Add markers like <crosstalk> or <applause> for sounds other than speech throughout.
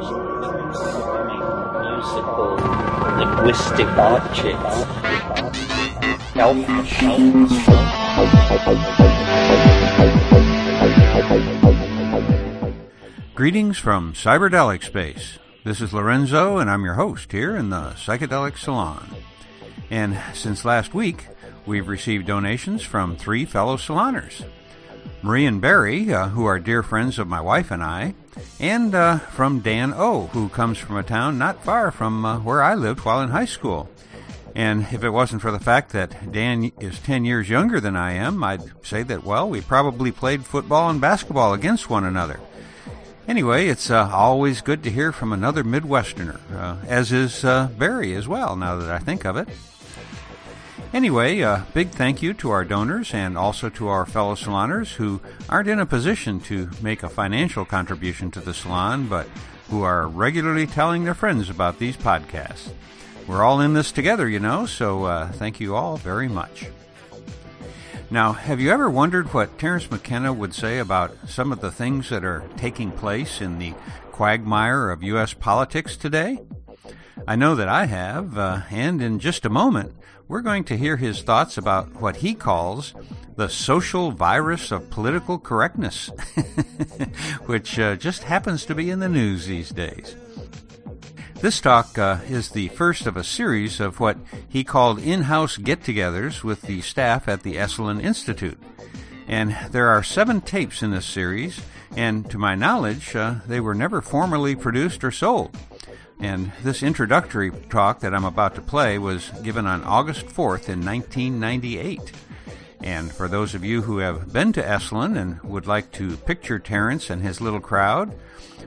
musical linguistic objects. Greetings from Cyberdelic Space. This is Lorenzo, and I'm your host here in the Psychedelic Salon. And since last week, we've received donations from three fellow saloners. Marie and Barry, uh, who are dear friends of my wife and I, and uh, from Dan O, who comes from a town not far from uh, where I lived while in high school. And if it wasn't for the fact that Dan is 10 years younger than I am, I'd say that, well, we probably played football and basketball against one another. Anyway, it's uh, always good to hear from another Midwesterner, uh, as is uh, Barry as well, now that I think of it. Anyway, a uh, big thank you to our donors and also to our fellow saloners who aren't in a position to make a financial contribution to the salon, but who are regularly telling their friends about these podcasts. We're all in this together, you know, so uh, thank you all very much. Now, have you ever wondered what Terence McKenna would say about some of the things that are taking place in the quagmire of U.S. politics today? I know that I have, uh, and in just a moment, we're going to hear his thoughts about what he calls the social virus of political correctness, <laughs> which uh, just happens to be in the news these days. This talk uh, is the first of a series of what he called in house get togethers with the staff at the Esalen Institute. And there are seven tapes in this series, and to my knowledge, uh, they were never formally produced or sold. And this introductory talk that I'm about to play was given on August 4th in 1998. And for those of you who have been to Esalen and would like to picture Terence and his little crowd,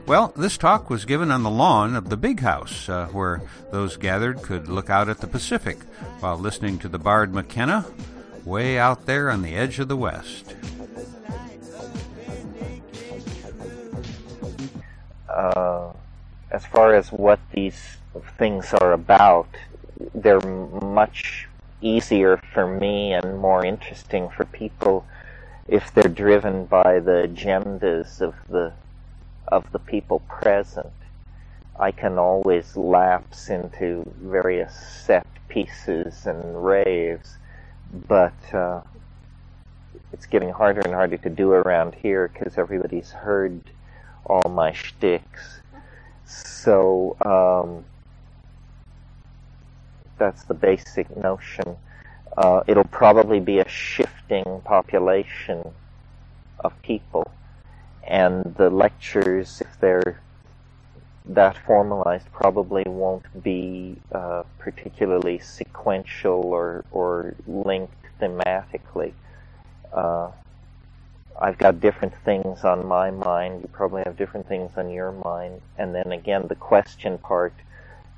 well, this talk was given on the lawn of the big house, uh, where those gathered could look out at the Pacific while listening to the bard McKenna way out there on the edge of the West. Uh far as what these things are about, they're much easier for me and more interesting for people if they're driven by the agendas of the of the people present. I can always lapse into various set pieces and raves, but uh, it's getting harder and harder to do around here because everybody's heard all my shticks so um, that's the basic notion. Uh, it'll probably be a shifting population of people, and the lectures, if they're that formalized, probably won't be uh, particularly sequential or, or linked thematically. Uh, I've got different things on my mind. You probably have different things on your mind. And then again, the question part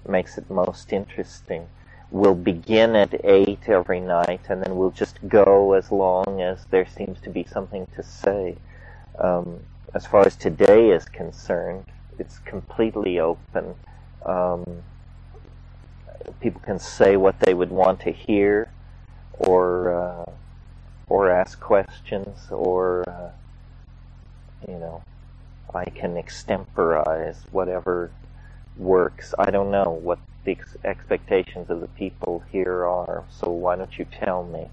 makes it most interesting. We'll begin at 8 every night, and then we'll just go as long as there seems to be something to say. Um, as far as today is concerned, it's completely open. Um, people can say what they would want to hear, or uh, or ask questions or uh, you know I can extemporize whatever works. I don't know what the ex- expectations of the people here are, so why don't you tell me?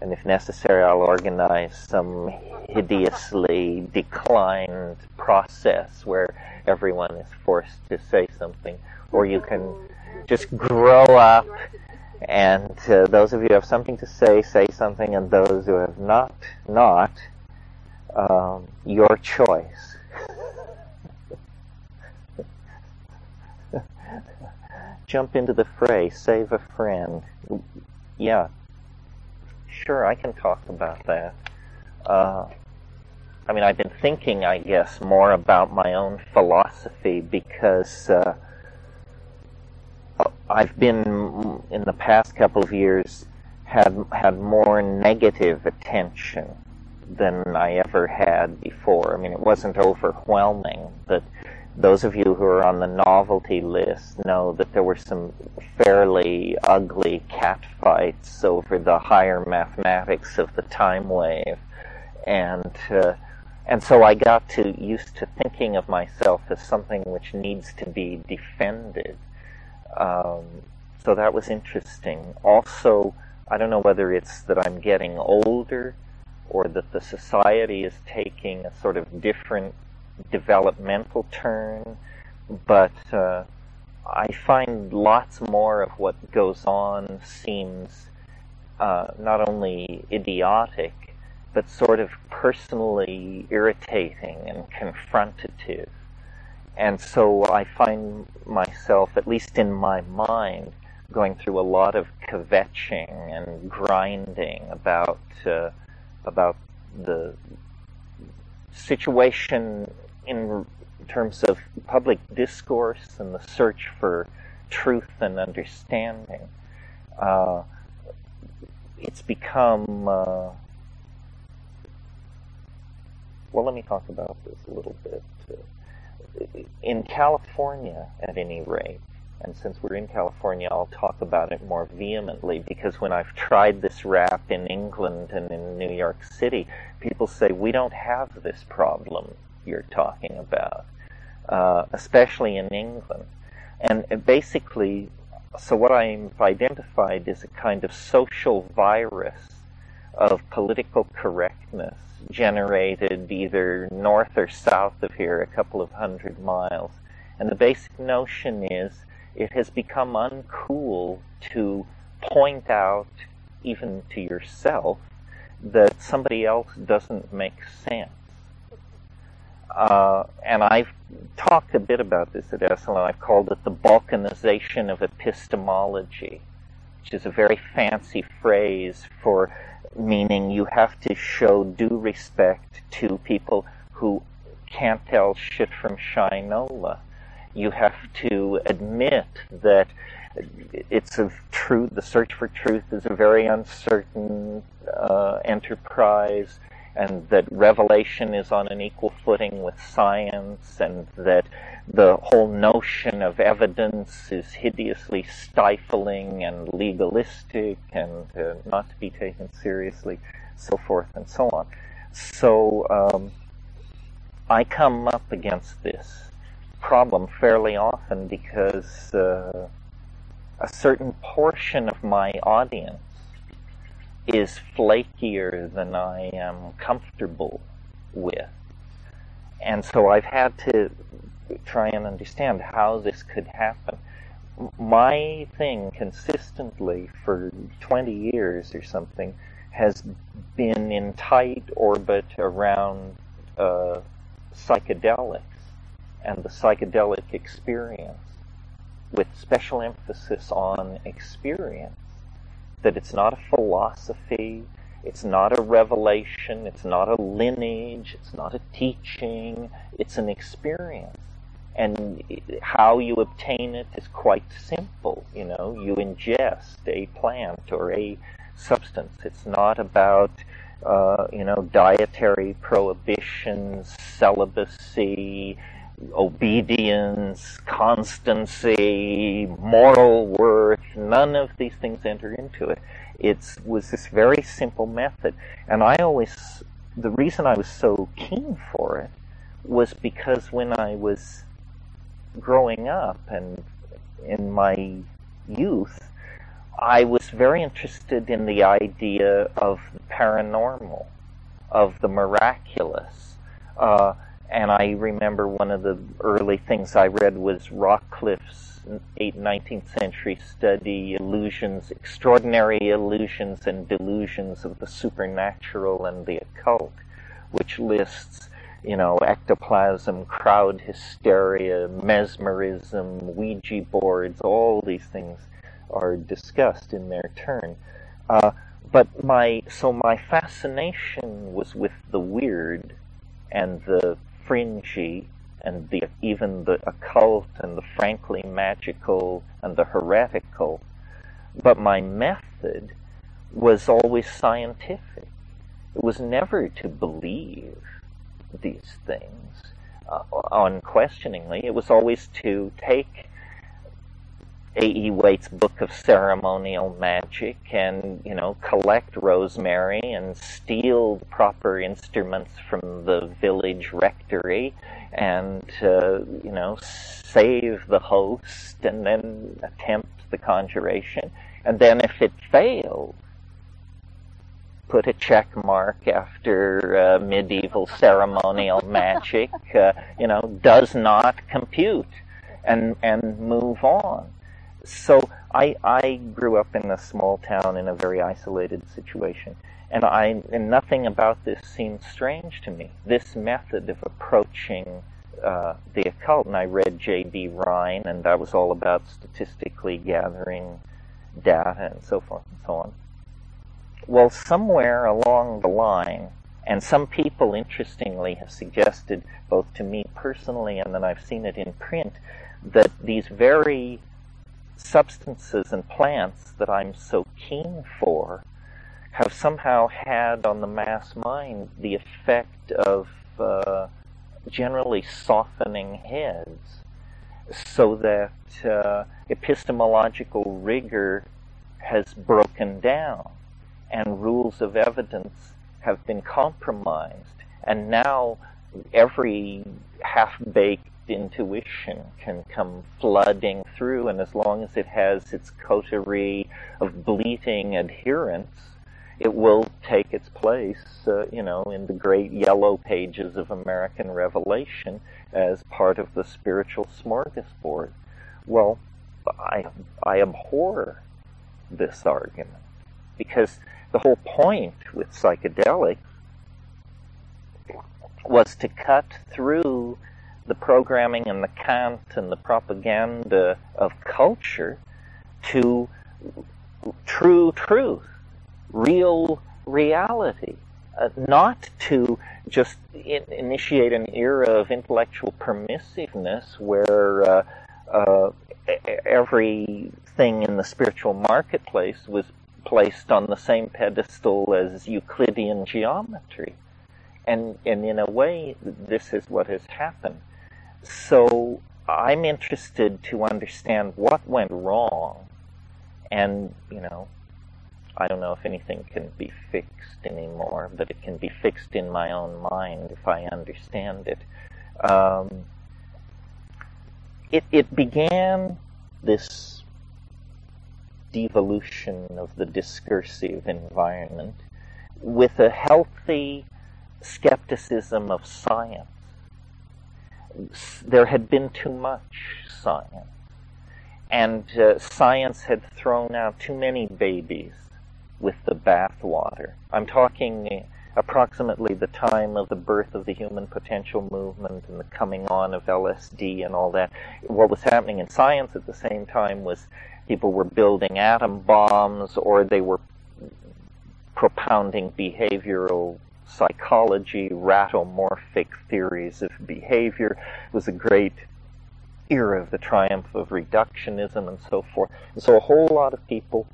And if necessary, I'll organize some hideously declined process where everyone is forced to say something. Or you can just grow up and uh, those of you who have something to say, say something, and those who have not, not, um, your choice. <laughs> Jump into the fray, save a friend. Yeah, sure, I can talk about that. Uh, I mean, I've been thinking, I guess, more about my own philosophy because. Uh, I've been in the past couple of years had had more negative attention than I ever had before. I mean, it wasn't overwhelming, but those of you who are on the novelty list know that there were some fairly ugly catfights over the higher mathematics of the time wave, and uh, And so I got to used to thinking of myself as something which needs to be defended. Um, so that was interesting. Also, I don't know whether it's that I'm getting older or that the society is taking a sort of different developmental turn, but uh, I find lots more of what goes on seems uh, not only idiotic, but sort of personally irritating and confrontative. And so I find myself, at least in my mind, going through a lot of kvetching and grinding about uh, about the situation in terms of public discourse and the search for truth and understanding. Uh, it's become uh, well, let me talk about this a little bit. In California, at any rate, and since we're in California, I'll talk about it more vehemently because when I've tried this rap in England and in New York City, people say, we don't have this problem you're talking about, uh, especially in England. And basically, so what I've identified is a kind of social virus of political correctness generated either north or south of here, a couple of hundred miles. And the basic notion is it has become uncool to point out, even to yourself, that somebody else doesn't make sense. Uh, and I've talked a bit about this at Esalen. I've called it the balkanization of epistemology, which is a very fancy phrase for meaning you have to show due respect to people who can't tell shit from shinola. You have to admit that it's a truth. The search for truth is a very uncertain uh, enterprise, and that revelation is on an equal footing with science, and that the whole notion of evidence is hideously stifling and legalistic and uh, not to be taken seriously, so forth and so on. So um, I come up against this problem fairly often because uh, a certain portion of my audience is flakier than I am comfortable with. And so I've had to try and understand how this could happen. My thing consistently for 20 years or something has been in tight orbit around uh, psychedelics and the psychedelic experience with special emphasis on experience. That it's not a philosophy, it's not a revelation, it's not a lineage, it's not a teaching, it's an experience and how you obtain it is quite simple. You know, you ingest a plant or a substance. It's not about uh, you know dietary prohibitions, celibacy, obedience, constancy, moral worth. None of these things enter into it. It was this very simple method, and I always the reason I was so keen for it was because when I was growing up and in my youth, I was very interested in the idea of the paranormal, of the miraculous. Uh, and I remember one of the early things I read was Rockcliffe's 19th century study, Illusions, Extraordinary Illusions and Delusions of the Supernatural and the Occult, which lists you know, ectoplasm, crowd hysteria, mesmerism, Ouija boards, all these things are discussed in their turn. Uh, but my so my fascination was with the weird and the fringy and the even the occult and the frankly magical and the heretical. But my method was always scientific. It was never to believe these things uh, unquestioningly. It was always to take A.E. Waite's Book of Ceremonial Magic and, you know, collect rosemary and steal the proper instruments from the village rectory and, uh, you know, save the host and then attempt the conjuration. And then if it fails, put a check mark after uh, medieval ceremonial <laughs> magic, uh, you know, does not compute and, and move on. So I, I grew up in a small town in a very isolated situation. And I, and nothing about this seemed strange to me. This method of approaching uh, the occult, and I read J.B. Rhine, and that was all about statistically gathering data and so forth and so on. Well, somewhere along the line, and some people, interestingly, have suggested, both to me personally and then I've seen it in print, that these very substances and plants that I'm so keen for have somehow had on the mass mind the effect of uh, generally softening heads so that uh, epistemological rigor has broken down and rules of evidence have been compromised. And now every half baked intuition can come flooding through, and as long as it has its coterie of bleating adherents, it will take its place, uh, you know, in the great yellow pages of American Revelation as part of the spiritual smorgasbord. Well, I, I abhor this argument because the whole point with psychedelics was to cut through the programming and the cant and the propaganda of culture to true truth, real reality, uh, not to just in- initiate an era of intellectual permissiveness where uh, uh, everything in the spiritual marketplace was placed on the same pedestal as Euclidean geometry. And, and in a way, this is what has happened. So I'm interested to understand what went wrong. And, you know, I don't know if anything can be fixed anymore, but it can be fixed in my own mind if I understand it. Um, it, it began this devolution of the discursive environment with a healthy skepticism of science. There had been too much science, and uh, science had thrown out too many babies with the bathwater. I'm talking approximately the time of the birth of the human potential movement and the coming on of LSD and all that. What was happening in science at the same time was people were building atom bombs or they were propounding behavioral psychology, ratomorphic theories of behavior. It was a great era of the triumph of reductionism and so forth. And so a whole lot of people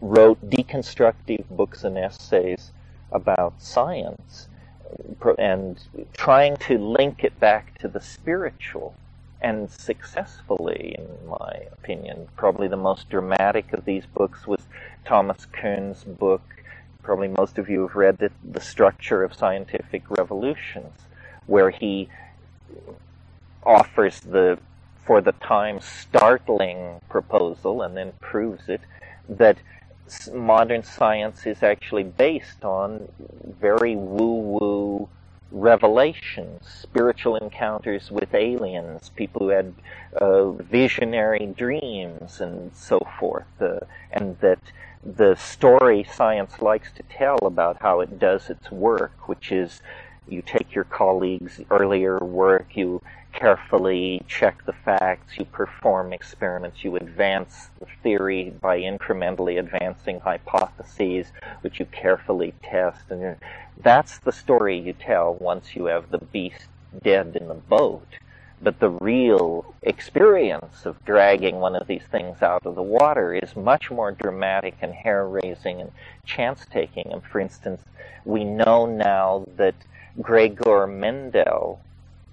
wrote deconstructive books and essays about science and trying to link it back to the spiritual and successfully, in my opinion. Probably the most dramatic of these books was Thomas Kuhn's book. Probably most of you have read it, The Structure of Scientific Revolutions, where he offers the, for the time, startling proposal and then proves it that modern science is actually based on very woo-woo revelations, spiritual encounters with aliens, people who had uh, visionary dreams, and so forth, uh, and that the story science likes to tell about how it does its work, which is you take your colleagues' earlier work, you carefully check the facts, you perform experiments, you advance the theory by incrementally advancing hypotheses, which you carefully test, and that's the story you tell once you have the beast dead in the boat. But the real experience of dragging one of these things out of the water is much more dramatic and hair raising and chance taking. And for instance, we know now that Gregor Mendel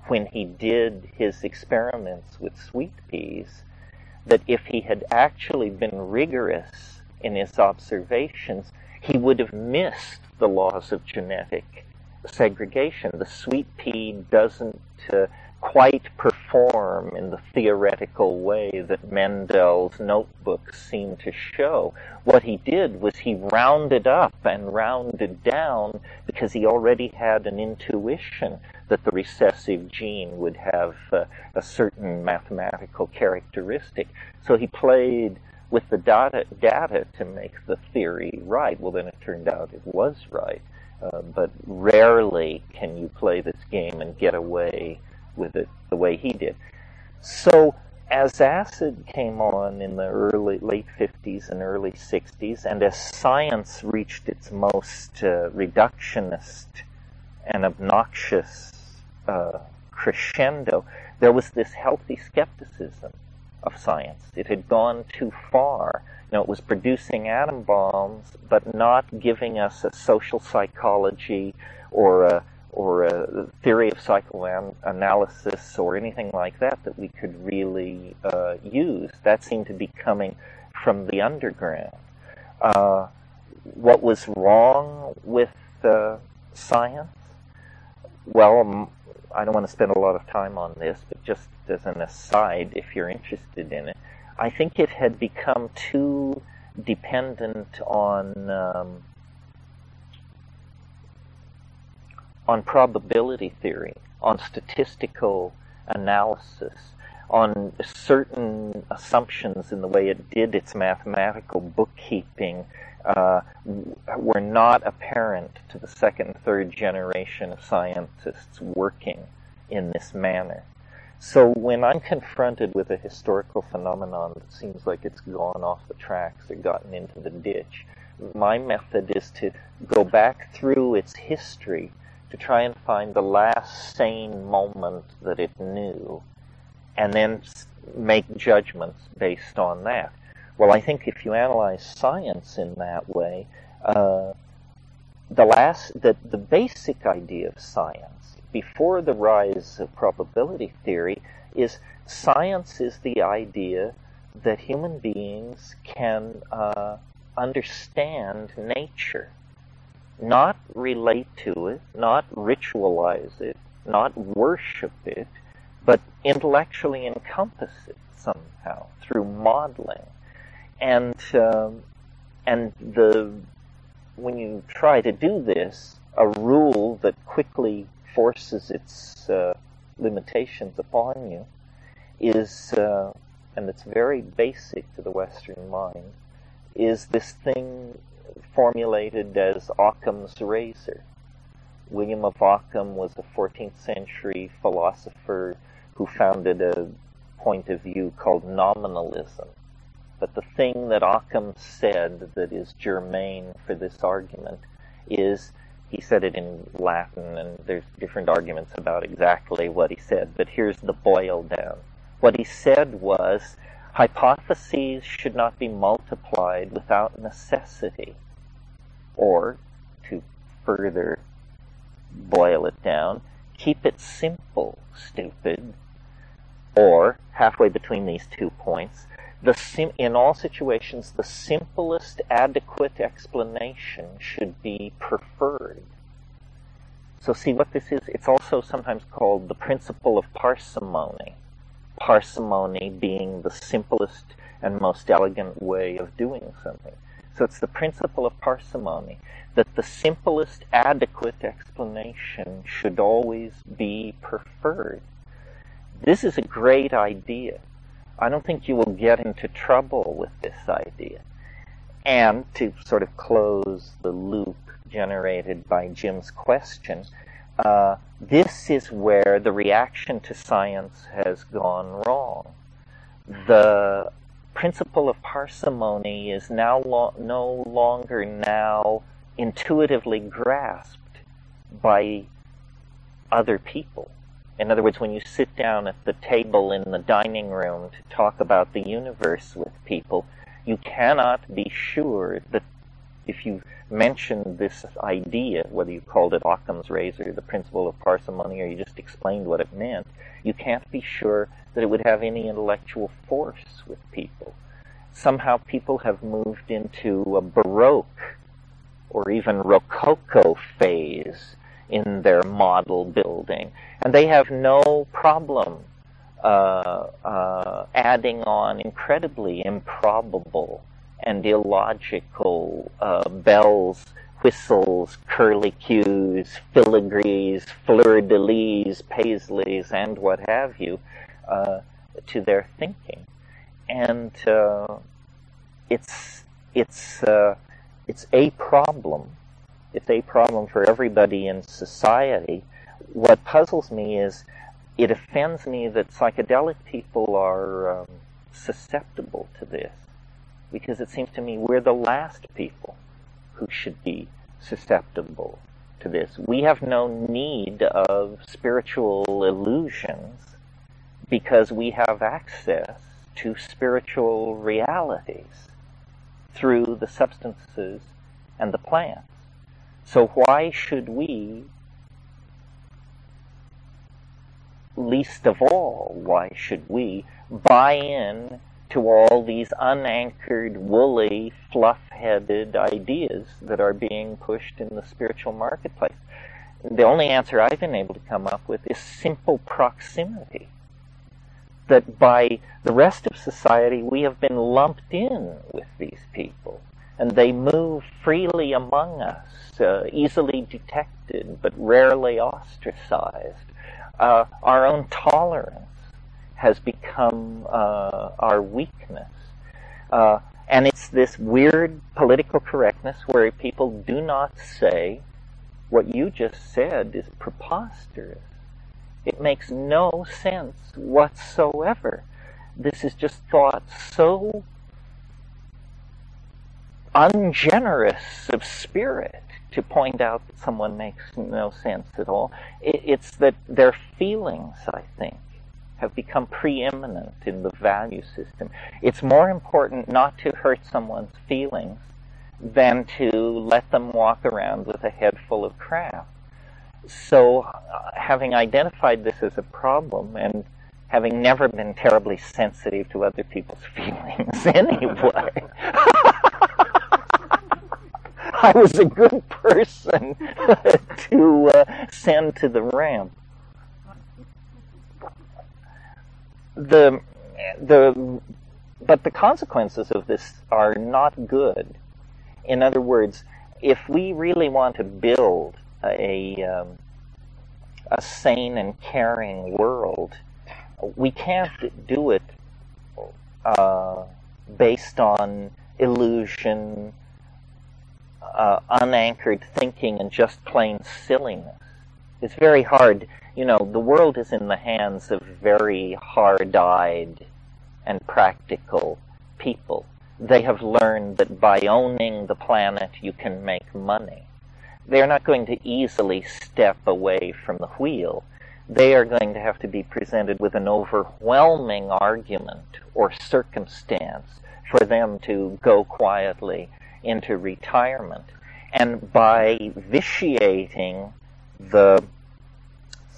when he did his experiments with sweet peas, that if he had actually been rigorous in his observations, he would have missed the laws of genetic segregation. The sweet pea doesn't uh, quite perform in the theoretical way that Mendel's notebooks seem to show. What he did was he rounded up and rounded down because he already had an intuition that the recessive gene would have uh, a certain mathematical characteristic. So he played with the data, data to make the theory right. Well, then it turned out it was right. Uh, but rarely can you play this game and get away with it the way he did. So as acid came on in the early late 50s and early 60s, and as science reached its most uh, reductionist and obnoxious uh, crescendo, there was this healthy skepticism of science. It had gone too far. You know, it was producing atom bombs, but not giving us a social psychology or a or a theory of psychoanalysis or anything like that that we could really uh, use. That seemed to be coming from the underground. Uh, what was wrong with uh, science? Well, um, I don't want to spend a lot of time on this, but just as an aside, if you're interested in it, I think it had become too dependent on um, on probability theory, on statistical analysis, on certain assumptions in the way it did its mathematical bookkeeping uh, were not apparent to the second and third generation of scientists working in this manner. So when I'm confronted with a historical phenomenon that seems like it's gone off the tracks or gotten into the ditch, my method is to go back through its history to try and find the last sane moment that it knew and then make judgments based on that. Well, I think if you analyze science in that way, uh, the last, the, the basic idea of science before the rise of probability theory is science is the idea that human beings can uh, understand nature not relate to it, not ritualize it, not worship it, but intellectually encompass it somehow through modeling. And um, and the when you try to do this, a rule that quickly forces its uh, limitations upon you is, uh, and it's very basic to the Western mind, is this thing formulated as Occam's razor. William of Occam was a 14th century philosopher who founded a point of view called nominalism. But the thing that Occam said that is germane for this argument is he said it in Latin, and there's different arguments about exactly what he said, but here's the boil down. What he said was hypotheses should not be multiplied without necessity. Or, to further boil it down, keep it simple, stupid. Or, halfway between these two points, the sim- in all situations, the simplest adequate explanation should be preferred. So see what this is? It's also sometimes called the principle of parsimony. Parsimony being the simplest and most elegant way of doing something. So it's the principle of parsimony that the simplest adequate explanation should always be preferred. This is a great idea. I don't think you will get into trouble with this idea. And to sort of close the loop generated by Jim's question, uh, this is where the reaction to science has gone wrong. The principle of parsimony is now lo- no longer now intuitively grasped by other people. In other words, when you sit down at the table in the dining room to talk about the universe with people, you cannot be sure that if you mentioned this idea, whether you called it Occam's razor, the principle of parsimony, or you just explained what it meant, you can't be sure that it would have any intellectual force with people. Somehow people have moved into a Baroque or even Rococo phase in their model building, and they have no problem uh, uh, adding on incredibly improbable and illogical uh, bells, whistles, curlicues, filigrees, fleur-de-lis, paisleys, and what have you, uh, to their thinking. And uh, it's it's uh, it's a problem. It's a problem for everybody in society. What puzzles me is it offends me that psychedelic people are um, susceptible to this because it seems to me we're the last people who should be susceptible to this. We have no need of spiritual illusions because we have access to spiritual realities through the substances and the plants. So why should we, least of all, why should we buy in to all these unanchored, woolly, fluff-headed ideas that are being pushed in the spiritual marketplace. The only answer I've been able to come up with is simple proximity. That by the rest of society, we have been lumped in with these people, and they move freely among us, uh, easily detected, but rarely ostracized. Uh, our own tolerance has become uh, our weakness. Uh, and it's this weird political correctness where people do not say what you just said is preposterous. It makes no sense whatsoever. This is just thought so ungenerous of spirit to point out that someone makes no sense at all. it's that their feelings, I think, have become preeminent in the value system. It's more important not to hurt someone's feelings than to let them walk around with a head full of crap. So, uh, having identified this as a problem and having never been terribly sensitive to other people's <laughs> feelings <laughs> anyway, <laughs> I was a good person to uh, send to the ramp. The the but the consequences of this are not good. In other words, if we really want to build a um, a sane and caring world, we can't do it uh, based on illusion, uh, unanchored thinking, and just plain silliness. It's very hard you know, the world is in the hands of very hard-eyed and practical people. They have learned that by owning the planet, you can make money. They are not going to easily step away from the wheel. They are going to have to be presented with an overwhelming argument or circumstance for them to go quietly into retirement. And by vitiating the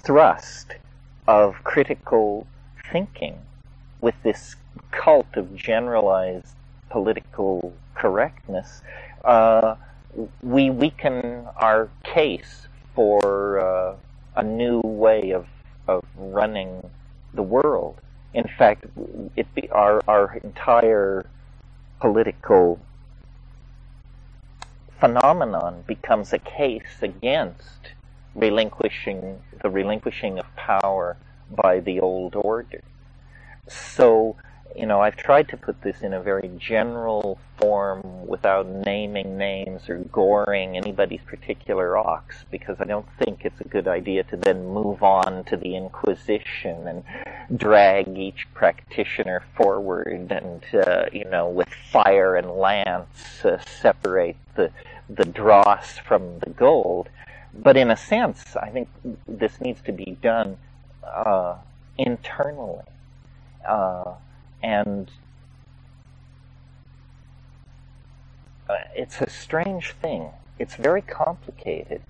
thrust of critical thinking with this cult of generalized political correctness, uh, we weaken our case for uh, a new way of, of running the world. In fact, it be, our, our entire political phenomenon becomes a case against relinquishing the relinquishing of power by the old order. So, you know, I've tried to put this in a very general form without naming names or goring anybody's particular ox because I don't think it's a good idea to then move on to the Inquisition and drag each practitioner forward and, uh, you know, with fire and lance uh, separate the, the dross from the gold. But in a sense, I think this needs to be done uh, internally. Uh, and uh, it's a strange thing. It's very complicated.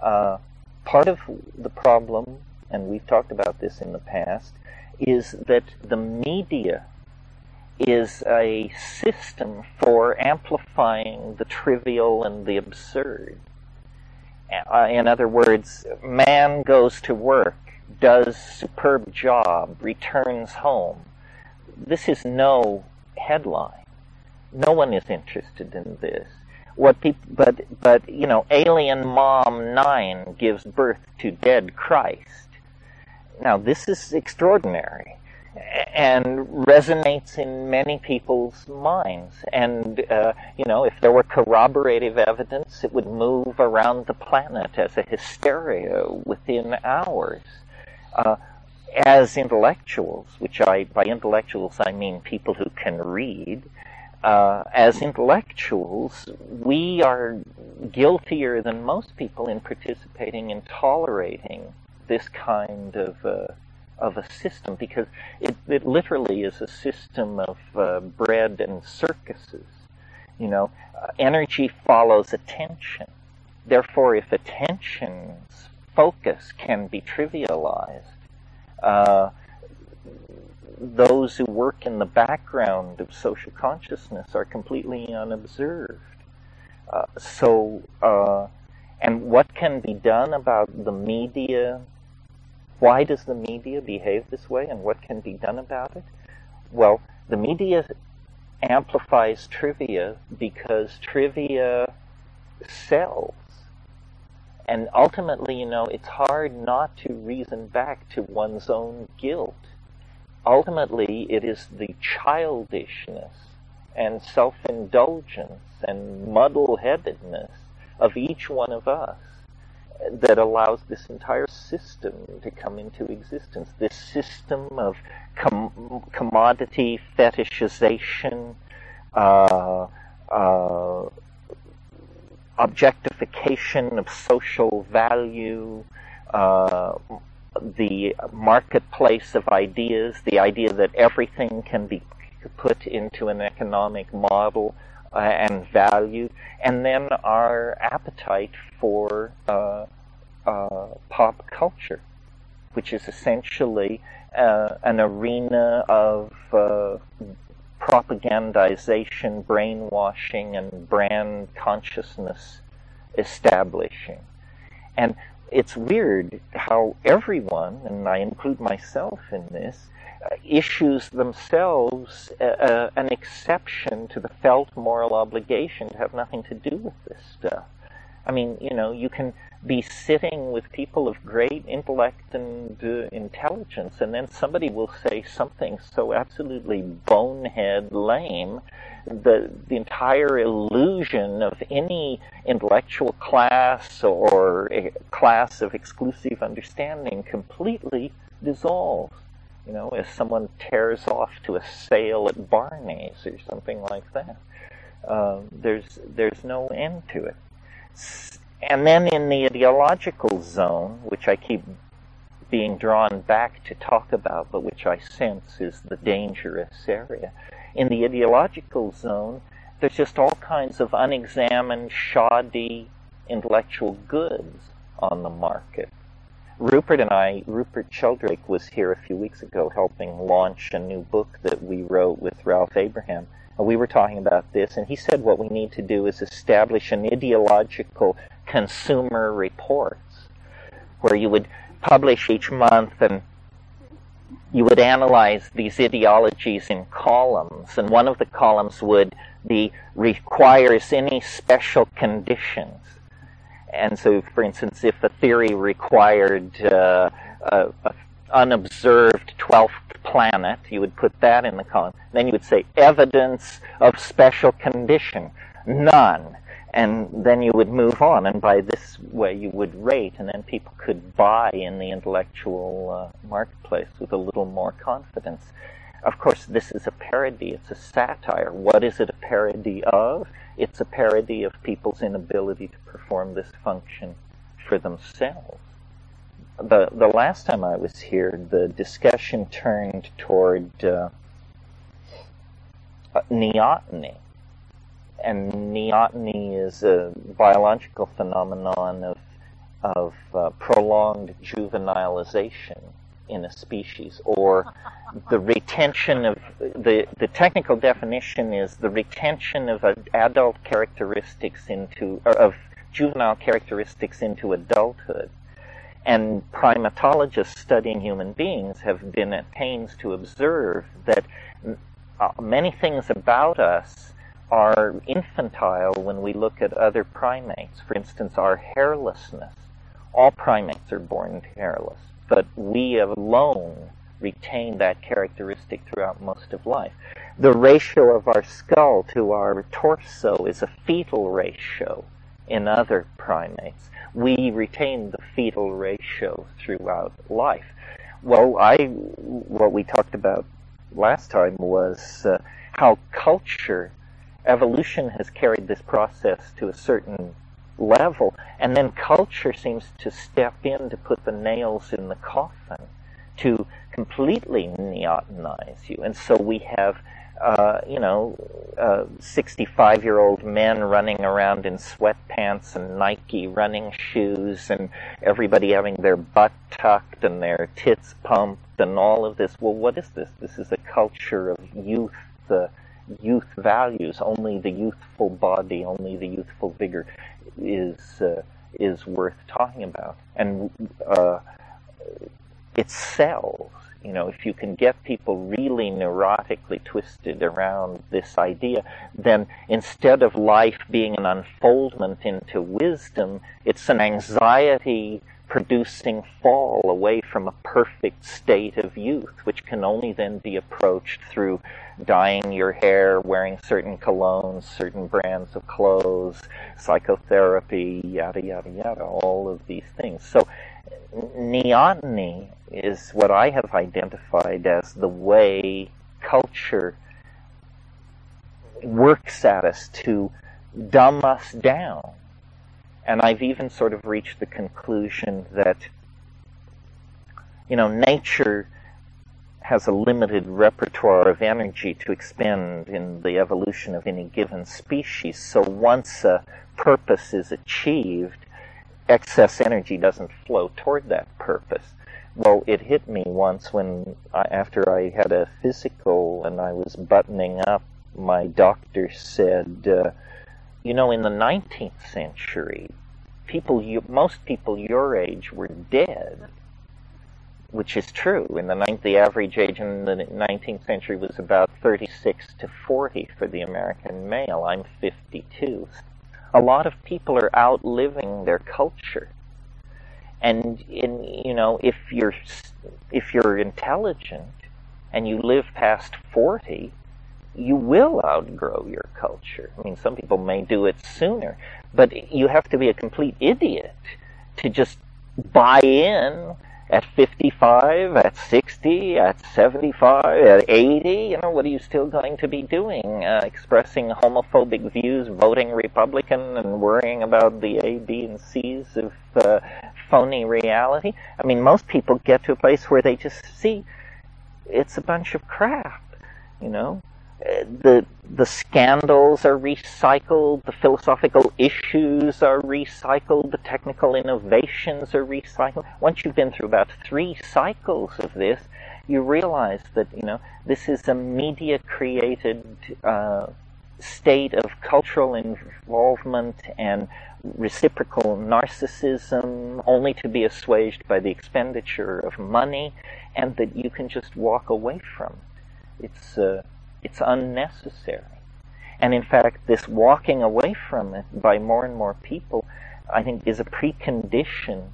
Uh, part of the problem, and we've talked about this in the past, is that the media is a system for amplifying the trivial and the absurd. Uh, in other words, man goes to work, does superb job, returns home. This is no headline. No one is interested in this. What people, but but you know, Alien Mom Nine gives birth to dead Christ. Now this is extraordinary and resonates in many people's minds. And, uh, you know, if there were corroborative evidence, it would move around the planet as a hysteria within hours. Uh, as intellectuals, which I, by intellectuals I mean people who can read, uh, as intellectuals, we are guiltier than most people in participating in tolerating this kind of uh, of a system because it, it literally is a system of uh, bread and circuses. You know, energy follows attention. Therefore, if attention's focus can be trivialized, uh, those who work in the background of social consciousness are completely unobserved. Uh, so, uh, and what can be done about the media why does the media behave this way and what can be done about it? Well, the media amplifies trivia because trivia sells. And ultimately, you know, it's hard not to reason back to one's own guilt. Ultimately, it is the childishness and self-indulgence and muddle-headedness of each one of us that allows this entire system to come into existence. This system of com- commodity fetishization, uh, uh, objectification of social value, uh, the marketplace of ideas, the idea that everything can be put into an economic model uh, and value, and then our appetite for uh, uh, pop culture, which is essentially uh, an arena of uh, propagandization, brainwashing, and brand consciousness establishing. And it's weird how everyone, and I include myself in this, issues themselves uh, uh, an exception to the felt moral obligation to have nothing to do with this stuff. I mean, you know, you can be sitting with people of great intellect and uh, intelligence, and then somebody will say something so absolutely bonehead lame the the entire illusion of any intellectual class or class of exclusive understanding completely dissolves you know, if someone tears off to a sale at Barney's or something like that. Um, there's there's no end to it. And then in the ideological zone, which I keep being drawn back to talk about, but which I sense is the dangerous area. In the ideological zone, there's just all kinds of unexamined, shoddy intellectual goods on the market. Rupert and I, Rupert Sheldrake was here a few weeks ago helping launch a new book that we wrote with Ralph Abraham. And we were talking about this, and he said what we need to do is establish an ideological consumer reports where you would publish each month and you would analyze these ideologies in columns, and one of the columns would be requires any special conditions. And so, for instance, if a theory required uh, a, a unobserved 12th planet, you would put that in the column. Then you would say evidence of special condition, none. And then you would move on, and by this way you would rate, and then people could buy in the intellectual uh, marketplace with a little more confidence. Of course, this is a parody, it's a satire. What is it a parody of? It's a parody of people's inability to perform this function for themselves. The, the last time I was here, the discussion turned toward uh, neoteny. and neoteny is a biological phenomenon of of uh, prolonged juvenilization in a species, or the retention of the the technical definition is the retention of adult characteristics into of juvenile characteristics into adulthood. And primatologists studying human beings have been at pains to observe that uh, many things about us are infantile when we look at other primates. For instance, our hairlessness. All primates are born hairless, but we alone retain that characteristic throughout most of life. The ratio of our skull to our torso is a fetal ratio in other primates. We retain the fetal ratio throughout life. Well, I what we talked about last time was uh, how culture, evolution has carried this process to a certain level, and then culture seems to step in to put the nails in the coffin to completely neotenize you. And so we have, uh, you know, 65 uh, year old men running around in sweatpants and Nike running shoes, and everybody having their butt tucked and their tits pumped, and all of this. Well, what is this? This is a culture of youth. The youth values. Only the youthful body, only the youthful vigor is uh, is worth talking about, and uh, it sells. You know, if you can get people really neurotically twisted around this idea, then instead of life being an unfoldment into wisdom, it's an anxiety producing fall away from a perfect state of youth, which can only then be approached through dyeing your hair, wearing certain colognes, certain brands of clothes, psychotherapy, yada, yada, yada, all of these things. So, neoteny is what I have identified as the way culture works at us to dumb us down and I've even sort of reached the conclusion that, you know, nature has a limited repertoire of energy to expend in the evolution of any given species. So once a purpose is achieved, excess energy doesn't flow toward that purpose. Well, it hit me once when, I, after I had a physical and I was buttoning up, my doctor said, uh, you know, in the 19th century, people, you, most people your age were dead, which is true. In the ninth, the average age in the 19th century was about 36 to 40 for the American male. I'm 52. A lot of people are outliving their culture, and in you know, if you're if you're intelligent and you live past 40, you will outgrow your culture. I mean, some people may do it sooner, but you have to be a complete idiot to just buy in at 55, at 60, at 75, at 80. You know, what are you still going to be doing? Uh, expressing homophobic views, voting Republican, and worrying about the A, B, and C's of uh, phony reality? I mean, most people get to a place where they just see it's a bunch of crap, you know? The the scandals are recycled, the philosophical issues are recycled, the technical innovations are recycled. Once you've been through about three cycles of this, you realize that you know this is a media created uh, state of cultural involvement and reciprocal narcissism, only to be assuaged by the expenditure of money, and that you can just walk away from. It's uh, it's unnecessary. And in fact, this walking away from it by more and more people, I think, is a precondition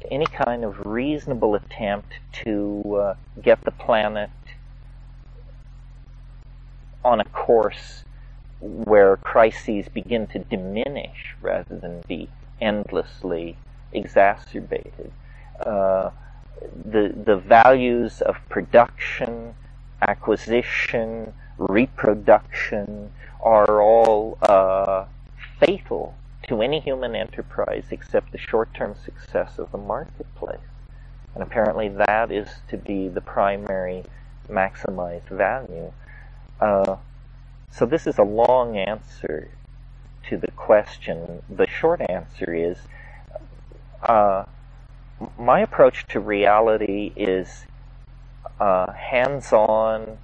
to any kind of reasonable attempt to uh, get the planet on a course where crises begin to diminish rather than be endlessly exacerbated. Uh, the the values of production, acquisition, reproduction are all uh, fatal to any human enterprise except the short-term success of the marketplace. And apparently that is to be the primary maximized value. Uh, so this is a long answer to the question, the short answer is uh, my approach to reality is uh, hands on,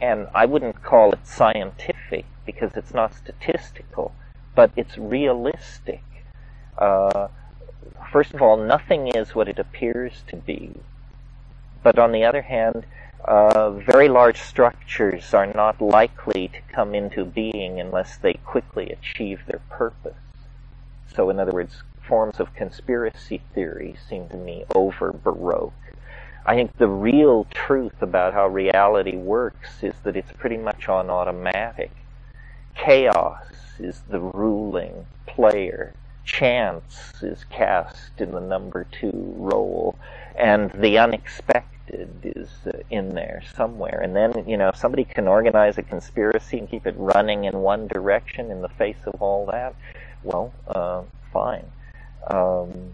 and I wouldn't call it scientific because it's not statistical, but it's realistic. Uh, first of all, nothing is what it appears to be. But on the other hand, uh, very large structures are not likely to come into being unless they quickly achieve their purpose. So, in other words, forms of conspiracy theory seem to me over Baroque. I think the real truth about how reality works is that it's pretty much on automatic. Chaos is the ruling player. Chance is cast in the number two role. And the unexpected is uh, in there somewhere. And then, you know, if somebody can organize a conspiracy and keep it running in one direction in the face of all that, well, uh, fine. Um,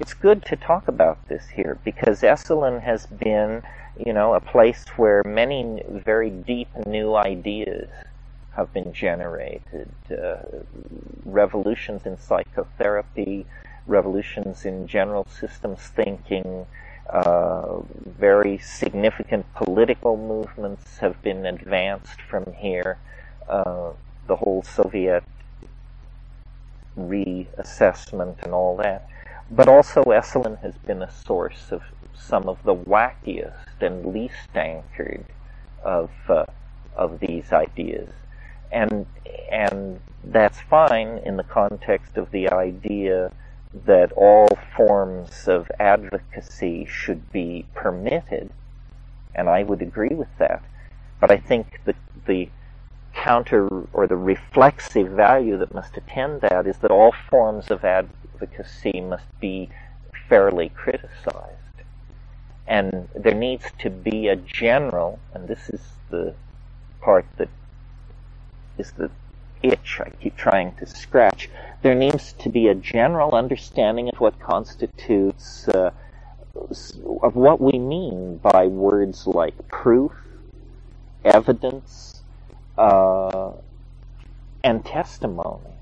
it's good to talk about this here because Esalen has been, you know, a place where many very deep new ideas have been generated. Uh, revolutions in psychotherapy, revolutions in general systems thinking, uh, very significant political movements have been advanced from here. Uh, the whole Soviet reassessment and all that. But also Esalen has been a source of some of the wackiest and least anchored of uh, of these ideas, and and that's fine in the context of the idea that all forms of advocacy should be permitted, and I would agree with that. But I think that the counter or the reflexive value that must attend that is that all forms of advocacy advocacy must be fairly criticized. And there needs to be a general, and this is the part that is the itch I keep trying to scratch. There needs to be a general understanding of what constitutes, uh, of what we mean by words like proof, evidence, uh, and testimony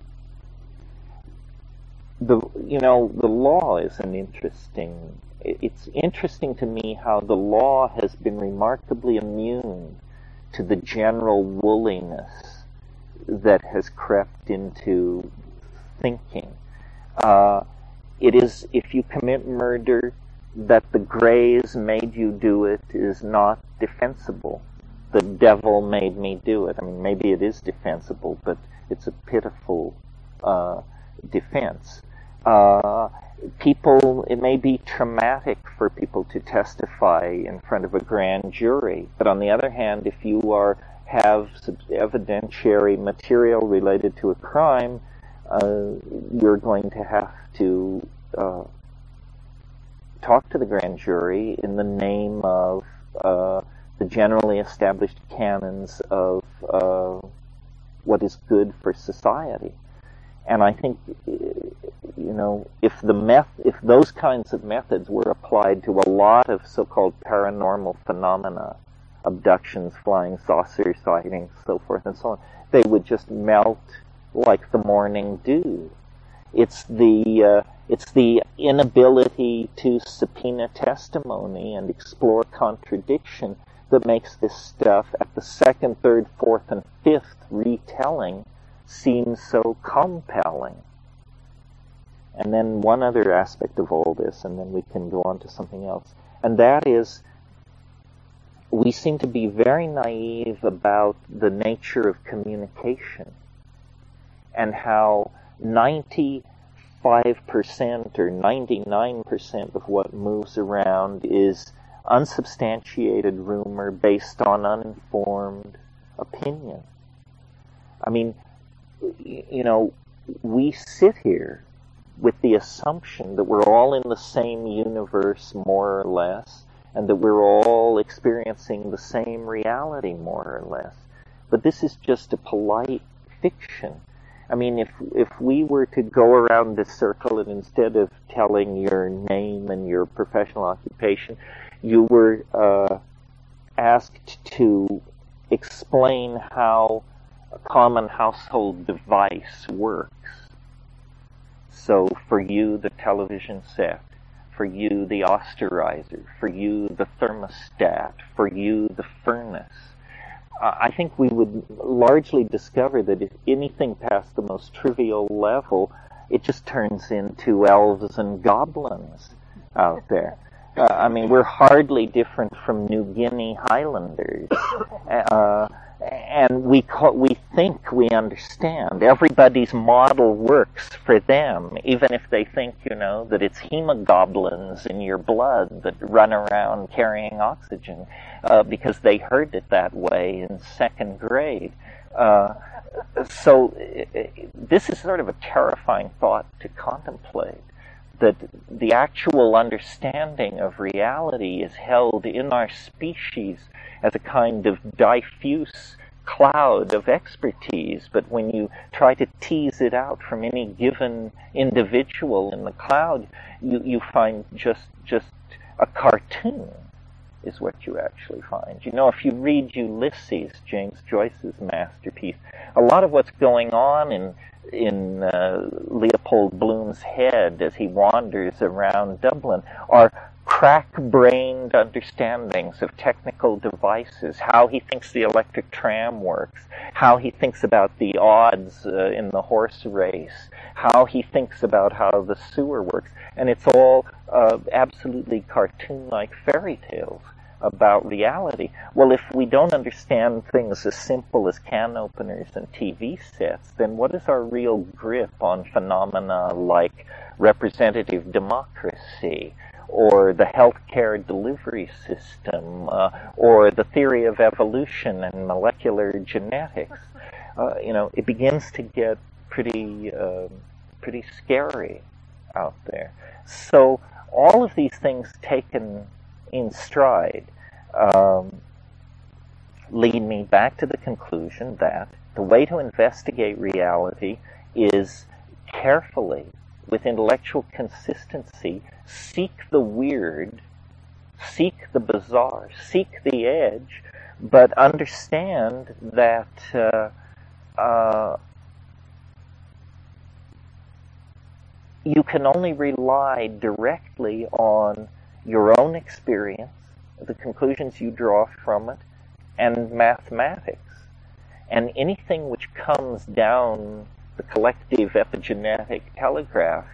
the you know the law is an interesting. It's interesting to me how the law has been remarkably immune to the general wooliness that has crept into thinking. Uh, it is if you commit murder that the grays made you do it is not defensible. The devil made me do it. I mean, maybe it is defensible, but it's a pitiful uh, defense uh, people, it may be traumatic for people to testify in front of a grand jury, but on the other hand, if you are have evidentiary material related to a crime, uh, you're going to have to uh, talk to the grand jury in the name of uh, the generally established canons of uh, what is good for society. And I think, you know, if the meth, if those kinds of methods were applied to a lot of so-called paranormal phenomena, abductions, flying saucer sightings, so forth and so on, they would just melt like the morning dew. It's the uh, it's the inability to subpoena testimony and explore contradiction that makes this stuff at the second, third, fourth, and fifth retelling seems so compelling. And then one other aspect of all this, and then we can go on to something else, and that is we seem to be very naive about the nature of communication and how 95% or 99% of what moves around is unsubstantiated rumor based on uninformed opinion. I mean, you know, we sit here with the assumption that we're all in the same universe, more or less, and that we're all experiencing the same reality, more or less. But this is just a polite fiction. I mean, if if we were to go around this circle and instead of telling your name and your professional occupation, you were uh, asked to explain how a common household device works. So for you, the television set, for you, the Osterizer, for you, the thermostat, for you, the furnace. I think we would largely discover that if anything past the most trivial level, it just turns into elves and goblins out there. Uh, I mean, we're hardly different from New Guinea Highlanders. <coughs> Uh, and we call, we think we understand. Everybody's model works for them, even if they think, you know, that it's hemoglobins in your blood that run around carrying oxygen, uh, because they heard it that way in second grade. Uh, so this is sort of a terrifying thought to contemplate that the actual understanding of reality is held in our species as a kind of diffuse cloud of expertise, but when you try to tease it out from any given individual in the cloud, you, you find just just a cartoon is what you actually find. You know, if you read Ulysses, James Joyce's masterpiece, a lot of what's going on in in uh, Leopold Bloom's head as he wanders around Dublin are crack-brained understandings of technical devices, how he thinks the electric tram works, how he thinks about the odds uh, in the horse race, how he thinks about how the sewer works, and it's all uh, absolutely cartoon-like fairy tales about reality. Well, if we don't understand things as simple as can openers and TV sets, then what is our real grip on phenomena like representative democracy? Or the healthcare delivery system, uh, or the theory of evolution and molecular genetics. Uh, you know, it begins to get pretty, uh, pretty scary out there. So all of these things taken in stride um, lead me back to the conclusion that the way to investigate reality is carefully, with intellectual consistency, seek the weird, seek the bizarre, seek the edge, but understand that uh, uh, you can only rely directly on your own experience, the conclusions you draw from it, and mathematics. And anything which comes down the collective epigenetic telegraph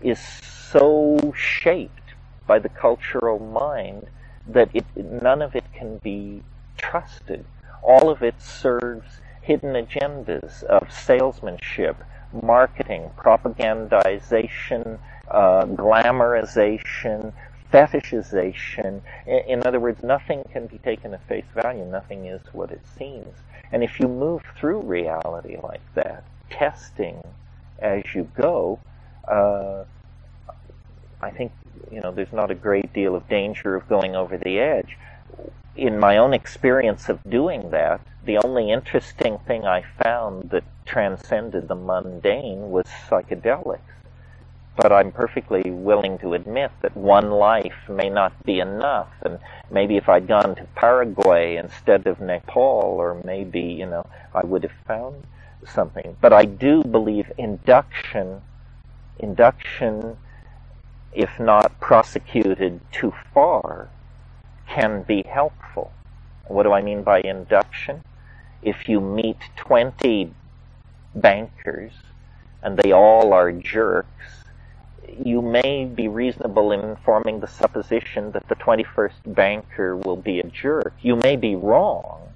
is so shaped by the cultural mind that it, none of it can be trusted. All of it serves hidden agendas of salesmanship, marketing, propagandization, uh, glamorization, fetishization. In, other words, nothing can be taken at face value. Nothing is what it seems. And if you move through reality like that, testing as you go, uh, I think you know there's not a great deal of danger of going over the edge. In my own experience of doing that, the only interesting thing I found that transcended the mundane was psychedelics but I'm perfectly willing to admit that one life may not be enough. And maybe if I'd gone to Paraguay instead of Nepal, or maybe, you know, I would have found something. But I do believe induction, induction, if not prosecuted too far, can be helpful. What do I mean by induction? If you meet 20 bankers and they all are jerks, you may be reasonable in forming the supposition that the 21st banker will be a jerk. You may be wrong,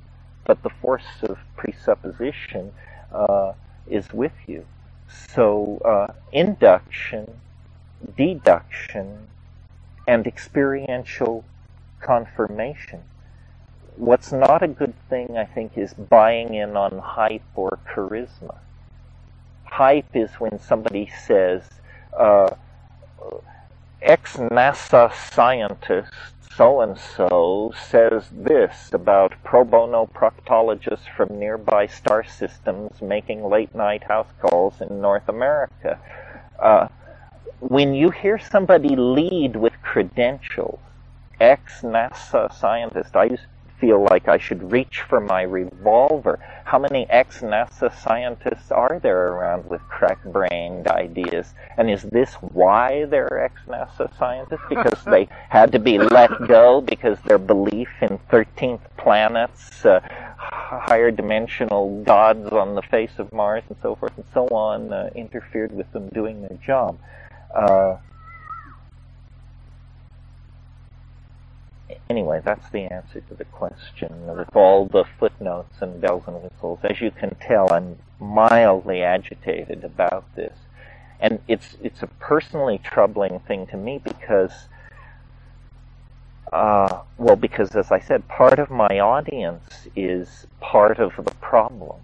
but the force of presupposition uh, is with you. So, uh, induction, deduction, and experiential confirmation. What's not a good thing, I think, is buying in on hype or charisma. Hype is when somebody says, uh, ex NASA scientist so and so says this about pro bono proctologists from nearby star systems making late night house calls in North America. Uh, when you hear somebody lead with credentials, ex NASA scientist, I used feel like I should reach for my revolver. How many ex-NASA scientists are there around with crack-brained ideas? And is this why they're ex-NASA scientists? <laughs> Because they had to be let go because their belief in 13th planets, uh, higher dimensional gods on the face of Mars and so forth and so on uh, interfered with them doing their job. Uh, anyway, that's the answer to the question with all the footnotes and bells and whistles. As you can tell, I'm mildly agitated about this. And it's, it's a personally troubling thing to me because, uh, well, because as I said, part of my audience is part of the problem.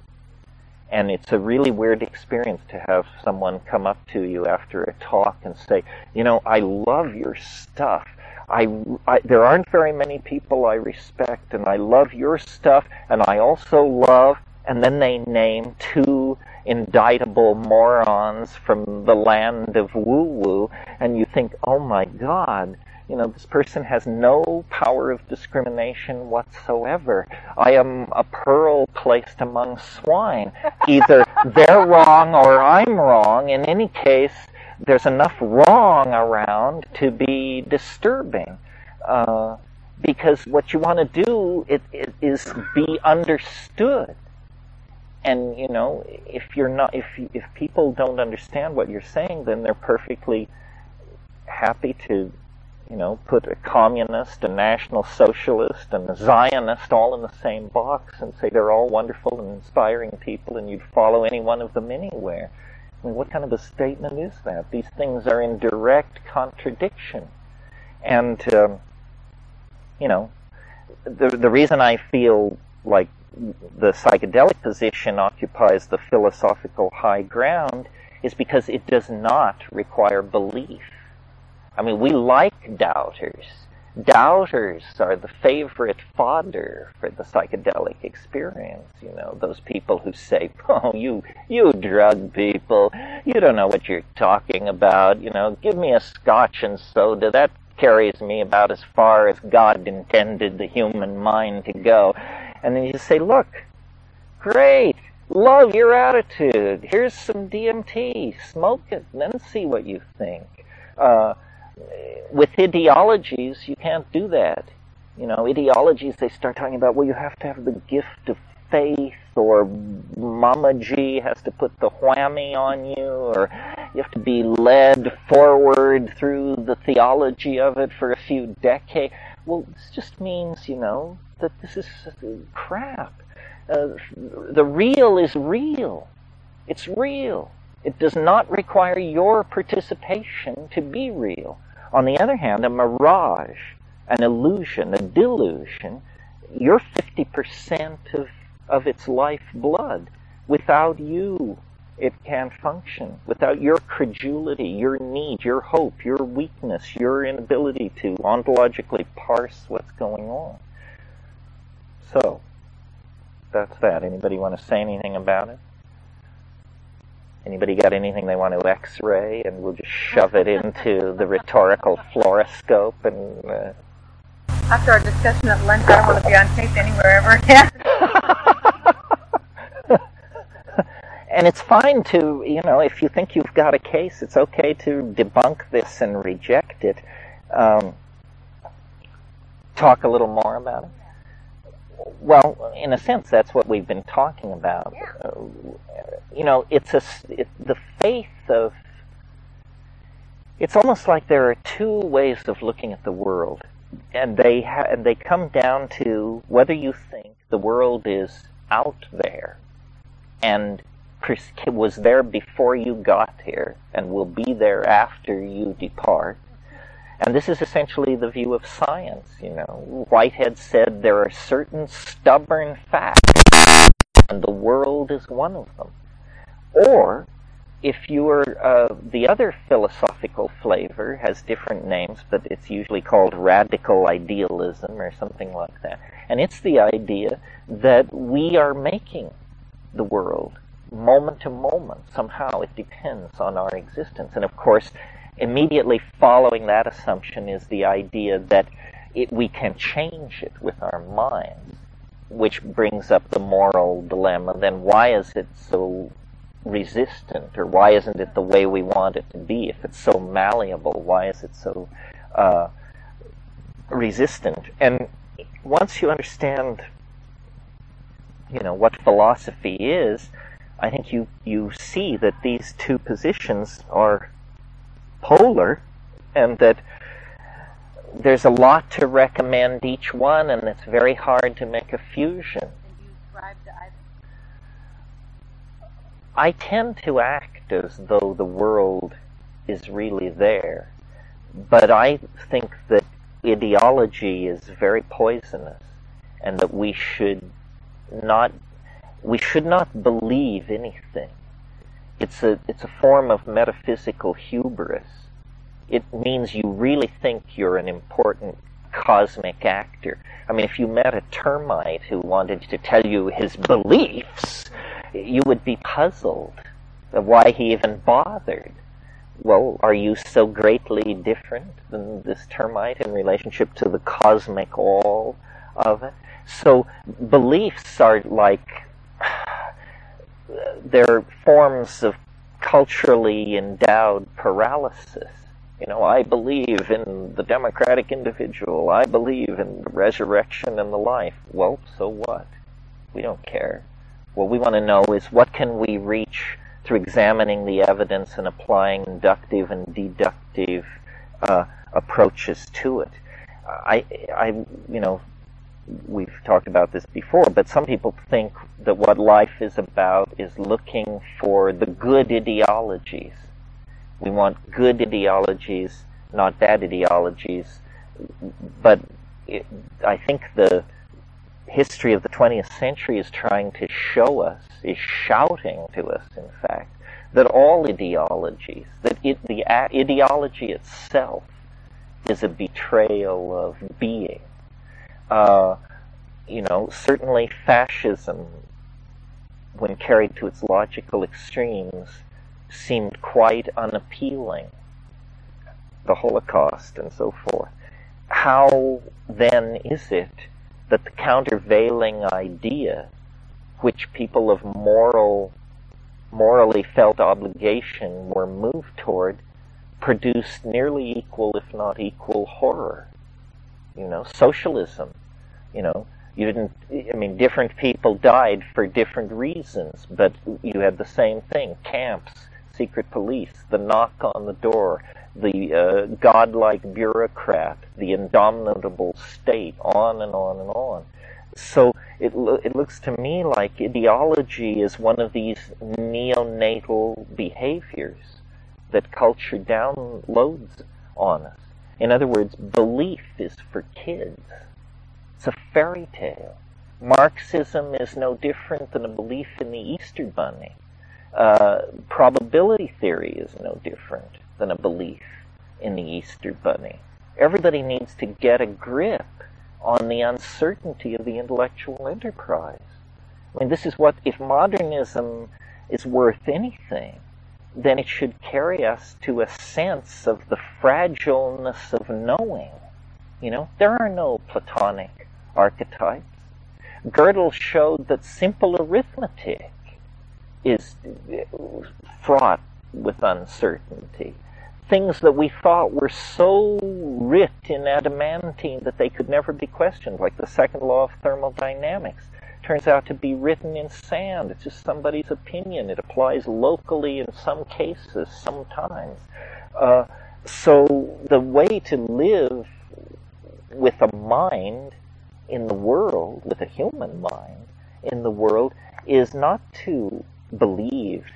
And it's a really weird experience to have someone come up to you after a talk and say, you know, I love your stuff I, I, there aren't very many people I respect, and I love your stuff, and I also love, and then they name two indictable morons from the land of woo woo, and you think, oh my God, you know, this person has no power of discrimination whatsoever. I am a pearl placed among swine. Either they're wrong or I'm wrong. In any case, there's enough wrong around to be disturbing. Uh, because what you want to do it, it is be understood. And you know, if you're not, if if people don't understand what you're saying, then they're perfectly happy to, you know, put a communist, a national socialist, and a Zionist all in the same box and say they're all wonderful and inspiring people, and you'd follow any one of them anywhere. What kind of a statement is that? These things are in direct contradiction. And, um, you know, the, the reason I feel like the psychedelic position occupies the philosophical high ground is because it does not require belief. I mean, we like doubters. Doubters are the favorite fodder for the psychedelic experience. You know, those people who say, <laughs> "Oh, you, you drug people, you don't know what you're talking about." You know, give me a scotch and soda. That carries me about as far as God intended the human mind to go. And then you say, "Look, great, love your attitude. Here's some DMT. Smoke it, and then see what you think." Uh, with ideologies, you can't do that. You know, ideologies, they start talking about, well, you have to have the gift of faith, or Mama G has to put the whammy on you, or you have to be led forward through the theology of it for a few decades. Well, this just means, you know, that this is crap. Uh, the real is real. It's real. It does not require your participation to be real. On the other hand, a mirage, an illusion, a delusion, you're 50% of, of its life blood. Without you, it can't function. Without your credulity, your need, your hope, your weakness, your inability to ontologically parse what's going on. So, that's that. Anybody want to say anything about it? Anybody got anything they want to X-ray, and we'll just shove it into the rhetorical fluoroscope and. Uh... After our discussion at lunch, I don't want to be on tape anywhere ever again. <laughs> and it's fine to, you know, if you think you've got a case, it's okay to debunk this and reject it. Um, talk a little more about it. Well, in a sense, that's what we've been talking about. Yeah. Uh, you know, it's a it, the faith of. It's almost like there are two ways of looking at the world, and they ha- and they come down to whether you think the world is out there, and was there before you got here, and will be there after you depart, and this is essentially the view of science, you know. Whitehead said there are certain stubborn facts, and the world is one of them. Or, if you are uh, the other philosophical flavor has different names, but it's usually called radical idealism or something like that. And it's the idea that we are making the world moment to moment. Somehow it depends on our existence. And of course, immediately following that assumption is the idea that it, we can change it with our minds, which brings up the moral dilemma. Then why is it so resistant, or why isn't it the way we want it to be? If it's so malleable, why is it so uh, resistant? And once you understand, you know, what philosophy is, I think you, you see that these two positions are polar and that there's a lot to recommend each one and it's very hard to make a fusion. I tend to act as though the world is really there, but I think that ideology is very poisonous and that we should not we should not believe anything. It's a, it's a form of metaphysical hubris. It means you really think you're an important cosmic actor. I mean, if you met a termite who wanted to tell you his beliefs, you would be puzzled why he even bothered. Well, are you so greatly different than this termite in relationship to the cosmic all of it? So beliefs are like they're forms of culturally endowed paralysis. You know, I believe in the democratic individual. I believe in the resurrection and the life. Well, so what? We don't care. What we want to know is what can we reach through examining the evidence and applying inductive and deductive uh, approaches to it. I, I, you know, we've talked about this before, but some people think that what life is about is looking for the good ideologies. We want good ideologies, not bad ideologies. But it, I think the history of the 20th century is trying to show us, is shouting to us, in fact, that all ideologies, that it, the ideology itself is a betrayal of being uh, you know, certainly fascism, when carried to its logical extremes, seemed quite unappealing. The Holocaust and so forth. How then is it that the countervailing idea, which people of moral, morally felt obligation were moved toward, produced nearly equal, if not equal, horror? You know, socialism you know, you didn't, I mean, different people died for different reasons, but you had the same thing camps, secret police, the knock on the door, the uh, godlike bureaucrat, the indomitable state, on and on and on. So it, lo- it looks to me like ideology is one of these neonatal behaviors that culture downloads on us. In other words, belief is for kids. It's a fairy tale. Marxism is no different than a belief in the Easter Bunny. Uh, probability theory is no different than a belief in the Easter Bunny. Everybody needs to get a grip on the uncertainty of the intellectual enterprise. I mean, this is what, if modernism is worth anything, then it should carry us to a sense of the fragileness of knowing. You know, there are no Platonic archetypes. Gödel showed that simple arithmetic is fraught with uncertainty. Things that we thought were so writ in adamantine that they could never be questioned, like the second law of thermodynamics, turns out to be written in sand. It's just somebody's opinion. It applies locally in some cases, sometimes. Uh, so the way to live with a mind in the world, with a human mind, in the world, is not to believe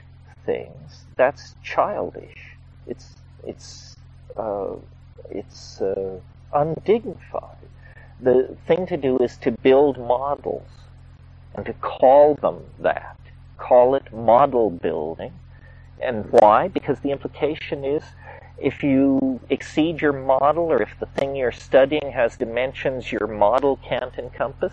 things. That's childish. It's it's uh, it's uh, undignified. The thing to do is to build models and to call them that. Call it model building. And why? Because the implication is if you exceed your model or if the thing you're studying has dimensions your model can't encompass,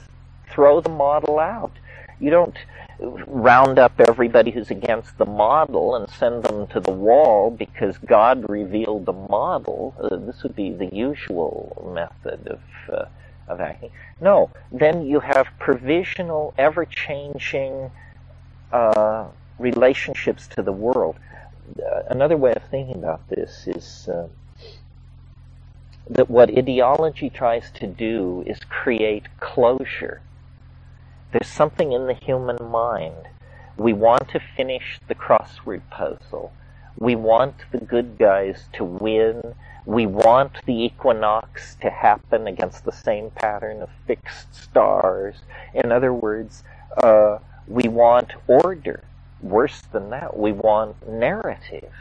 throw the model out. You don't, round up everybody who's against the model and send them to the wall because God revealed the model. Uh, this would be the usual method of uh, of acting. No, then you have provisional, ever-changing uh, relationships to the world. Another way of thinking about this is uh, that what ideology tries to do is create closure there's something in the human mind. We want to finish the crossword puzzle. We want the good guys to win. We want the equinox to happen against the same pattern of fixed stars. In other words, uh, we want order. Worse than that, we want narrative.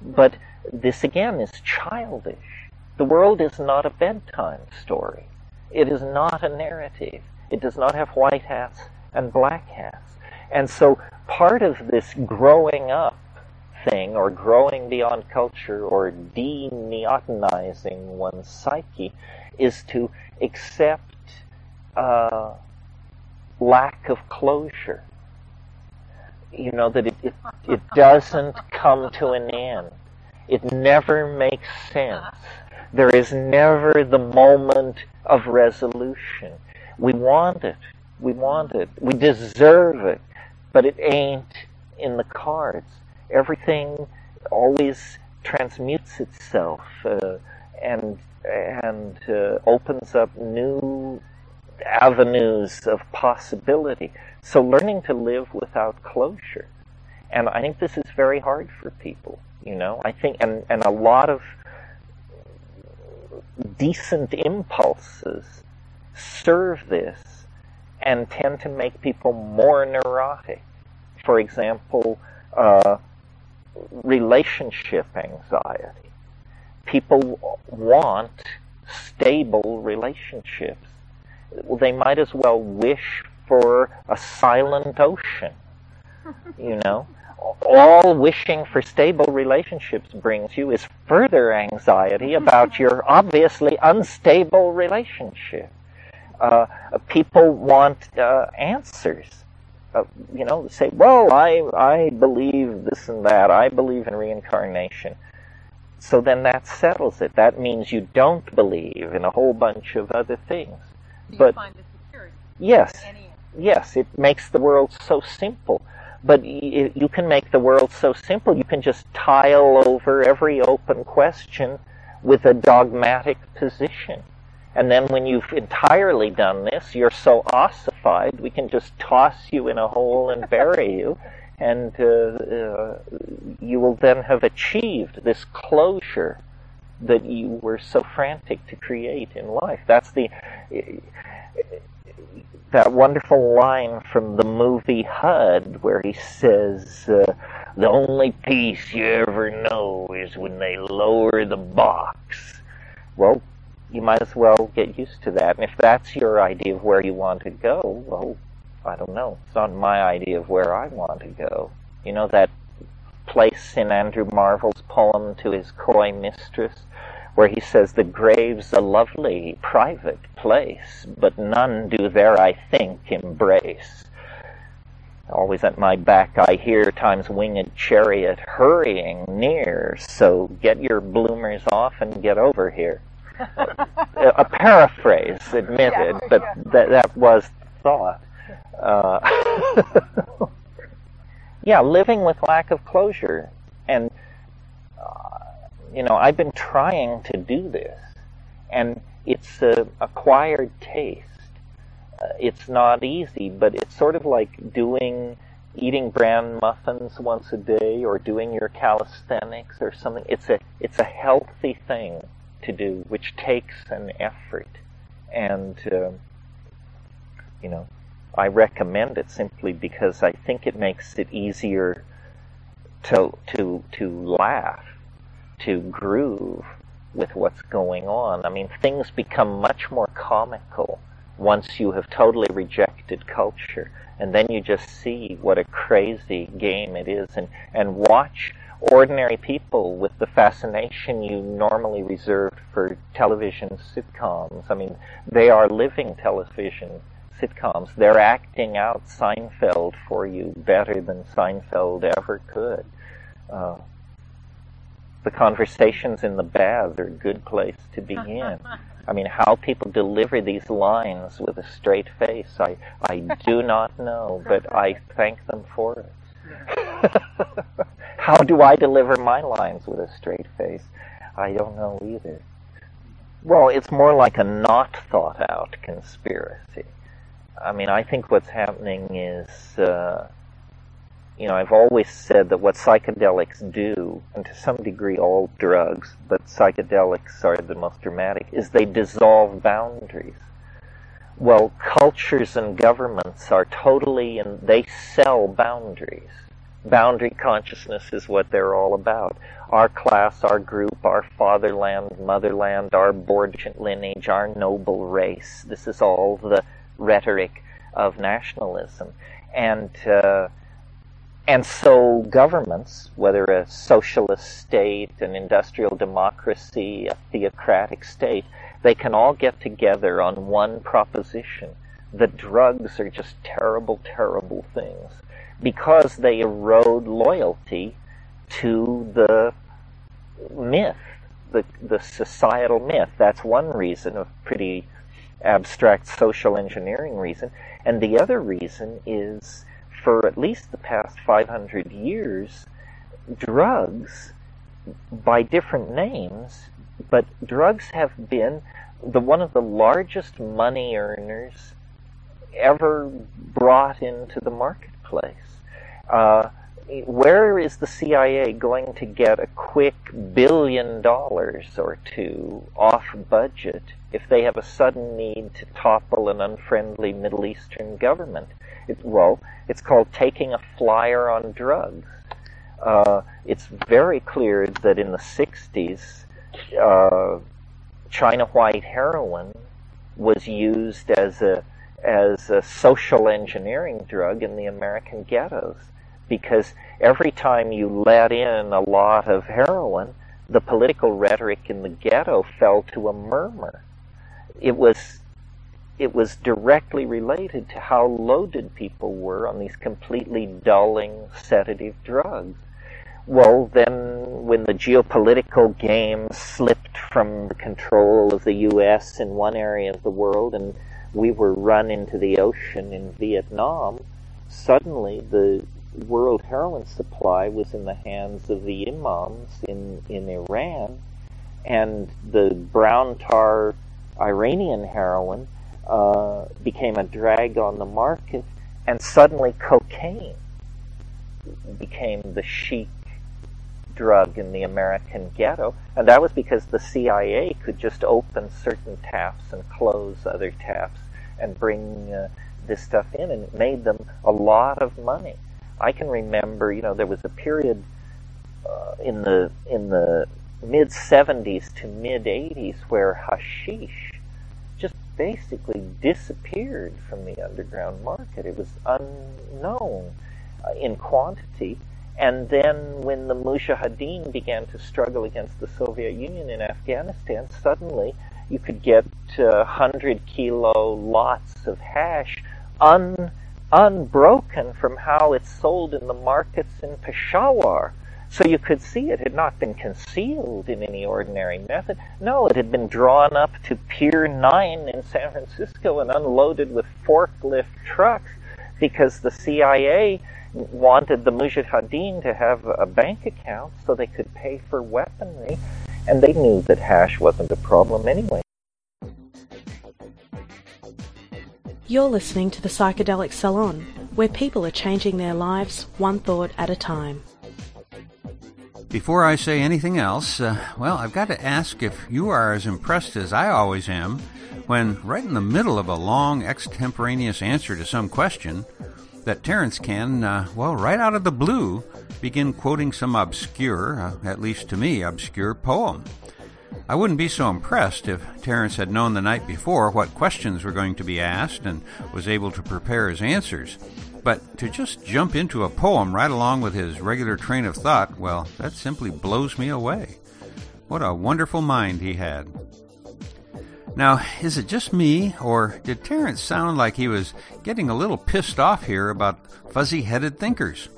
But this again is childish. The world is not a bedtime story. It is not a narrative. It does not have white hats and black hats. And so part of this growing up thing, or growing beyond culture, or de-neotenizing one's psyche, is to accept uh, lack of closure. You know, that it, it, it doesn't come to an end. It never makes sense. There is never the moment of resolution. We want it. We want it. We deserve it. But it ain't in the cards. Everything always transmutes itself uh, and and uh, opens up new avenues of possibility. So learning to live without closure. And I think this is very hard for people, you know. I think and, and a lot of decent impulses serve this and tend to make people more neurotic. For example, uh, relationship anxiety. People want stable relationships. Well, they might as well wish for a silent ocean. <laughs> You know, all wishing for stable relationships brings you is further anxiety <laughs> about your obviously unstable relationship uh, people want uh, answers. Uh, you know, say, well, I I believe this and that. I believe in reincarnation. So then that settles it. That means you don't believe in a whole bunch of other things. So but yes, yes, it makes the world so simple. But y- you can make the world so simple. You can just tile over every open question with a dogmatic position. And then when you've entirely done this, you're so ossified, we can just toss you in a hole and bury you. And uh, uh, you will then have achieved this closure that you were so frantic to create in life. That's the that wonderful line from the movie HUD where he says, uh, "The only peace you ever know is when they lower the box." Well, you might as well get used to that. And if that's your idea of where you want to go, well, I don't know. It's not my idea of where I want to go. You know that place in Andrew Marvell's poem to his coy mistress, where he says, The grave's a lovely private place, but none do there, I think, embrace. Always at my back I hear time's winged chariot hurrying near, so get your bloomers off and get over here <laughs> a paraphrase, admitted, yeah, but yeah. that that was thought. Uh, <laughs> yeah, living with lack of closure, and uh, you know, I've been trying to do this, and it's a acquired taste. Uh, it's not easy, but it's sort of like doing eating bran muffins once a day or doing your calisthenics or something. It's a it's a healthy thing to do, which takes an effort. And, uh, you know, I recommend it simply because I think it makes it easier to, to, to laugh, to groove with what's going on. I mean, things become much more comical once you have totally rejected culture. And then you just see what a crazy game it is and, and watch ordinary people with the fascination you normally reserve for television sitcoms. I mean, they are living television sitcoms. They're acting out Seinfeld for you better than Seinfeld ever could. Uh, the conversations in the bath are a good place to begin. <laughs> I mean, how people deliver these lines with a straight face, I, I do not know, but I thank them for it. <laughs> how do I deliver my lines with a straight face? I don't know either. Well, it's more like a not thought out conspiracy. I mean, I think what's happening is, uh, you know, I've always said that what psychedelics do, and to some degree all drugs, but psychedelics are the most dramatic, is they dissolve boundaries. Well, cultures and governments are totally, and they sell boundaries. Boundary consciousness is what they're all about. Our class, our group, our fatherland, motherland, our Borgian lineage, our noble race. This is all the rhetoric of nationalism. And, uh, and so governments, whether a socialist state, an industrial democracy, a theocratic state, they can all get together on one proposition that drugs are just terrible, terrible things because they erode loyalty to the myth, the, the societal myth. That's one reason, a pretty abstract social engineering reason. And the other reason is for at least the past 500 years, drugs, by different names, but drugs have been the one of the largest money earners ever brought into the marketplace. Uh, where is the CIA going to get a quick billion dollars or two off budget if they have a sudden need to topple an unfriendly Middle Eastern government? It, well, it's called taking a flyer on drugs. Uh, it's very clear that in the 60s, uh, China white heroin was used as a as a social engineering drug in the American ghettos because every time you let in a lot of heroin, the political rhetoric in the ghetto fell to a murmur. It was it was directly related to how loaded people were on these completely dulling sedative drugs. Well, then, when the geopolitical game slipped from the control of the U.S. in one area of the world and we were run into the ocean in Vietnam, suddenly the world heroin supply was in the hands of the imams in, in Iran, and the brown tar Iranian heroin uh, became a drag on the market, and suddenly cocaine became the chic drug in the American ghetto, and that was because the CIA could just open certain taps and close other taps and bring uh, this stuff in, and it made them a lot of money. I can remember, you know, there was a period uh, in the in the mid 70s to mid 80s where hashish just basically disappeared from the underground market. It was unknown uh, in quantity. And then when the Mujahideen began to struggle against the Soviet Union in Afghanistan, suddenly you could get uh, 100 kilo lots of hash un unbroken from how it's sold in the markets in Peshawar. So you could see it had not been concealed in any ordinary method. No, it had been drawn up to Pier 9 in San Francisco and unloaded with forklift trucks because the CIA wanted the Mujahideen to have a bank account so they could pay for weaponry, and they knew that hash wasn't a problem anyway. You're listening to the Psychedelic Salon, where people are changing their lives one thought at a time. Before I say anything else, uh, well, I've got to ask if you are as impressed as I always am when, right in the middle of a long extemporaneous answer to some question, that Terence can, uh, well, right out of the blue, begin quoting some obscure, uh, at least to me, obscure poem. I wouldn't be so impressed if Terence had known the night before what questions were going to be asked and was able to prepare his answers. But to just jump into a poem right along with his regular train of thought, well, that simply blows me away. What a wonderful mind he had. Now, is it just me, or did Terence sound like he was getting a little pissed off here about fuzzy headed thinkers?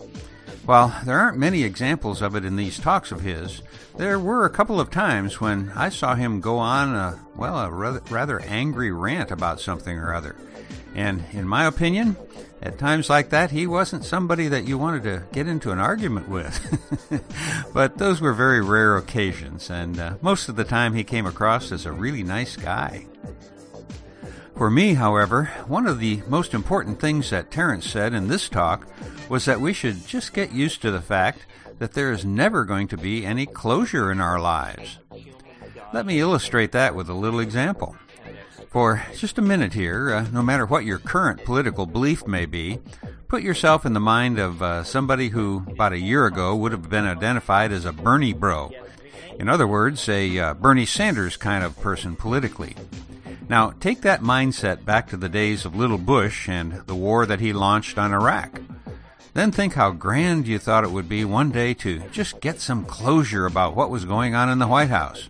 While there aren't many examples of it in these talks of his, there were a couple of times when I saw him go on a, well, a rather, angry rant about something or other. And in my opinion, at times like that, he wasn't somebody that you wanted to get into an argument with. <laughs> but those were very rare occasions, and uh, most of the time he came across as a really nice guy. For me, however, one of the most important things that Terence said in this talk was that we should just get used to the fact that there is never going to be any closure in our lives. Let me illustrate that with a little example. For just a minute here, uh, no matter what your current political belief may be, put yourself in the mind of uh, somebody who, about a year ago, would have been identified as a Bernie bro. In other words, a uh, Bernie Sanders kind of person politically. Now, take that mindset back to the days of Little Bush and the war that he launched on Iraq. Then think how grand you thought it would be one day to just get some closure about what was going on in the White House.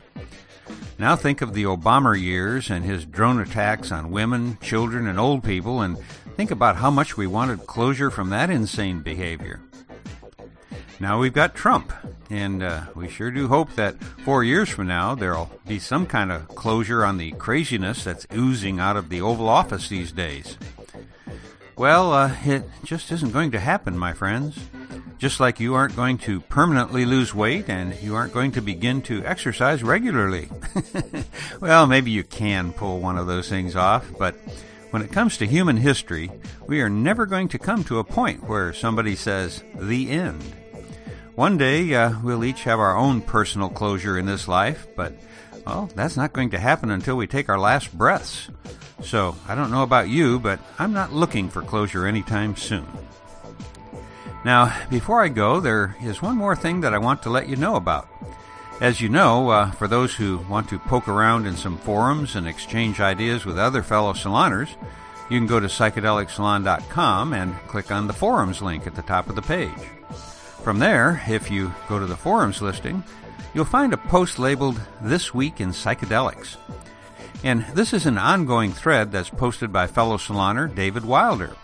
Now think of the Obama years and his drone attacks on women, children, and old people, and think about how much we wanted closure from that insane behavior. Now we've got Trump, and uh, we sure do hope that four years from now there'll be some kind of closure on the craziness that's oozing out of the Oval Office these days. Well, uh, it just isn't going to happen, my friends. Just like you aren't going to permanently lose weight and you aren't going to begin to exercise regularly. <laughs> well, maybe you can pull one of those things off, but when it comes to human history, we are never going to come to a point where somebody says, the end. One day, uh, we'll each have our own personal closure in this life, but, well, that's not going to happen until we take our last breaths. So, I don't know about you, but I'm not looking for closure anytime soon. Now, before I go, there is one more thing that I want to let you know about. As you know, uh, for those who want to poke around in some forums and exchange ideas with other fellow saloners, you can go to psychedelicsalon.com and click on the forums link at the top of the page. From there, if you go to the forums listing, you'll find a post labeled This Week in Psychedelics. And this is an ongoing thread that's posted by fellow saloner David Wilder.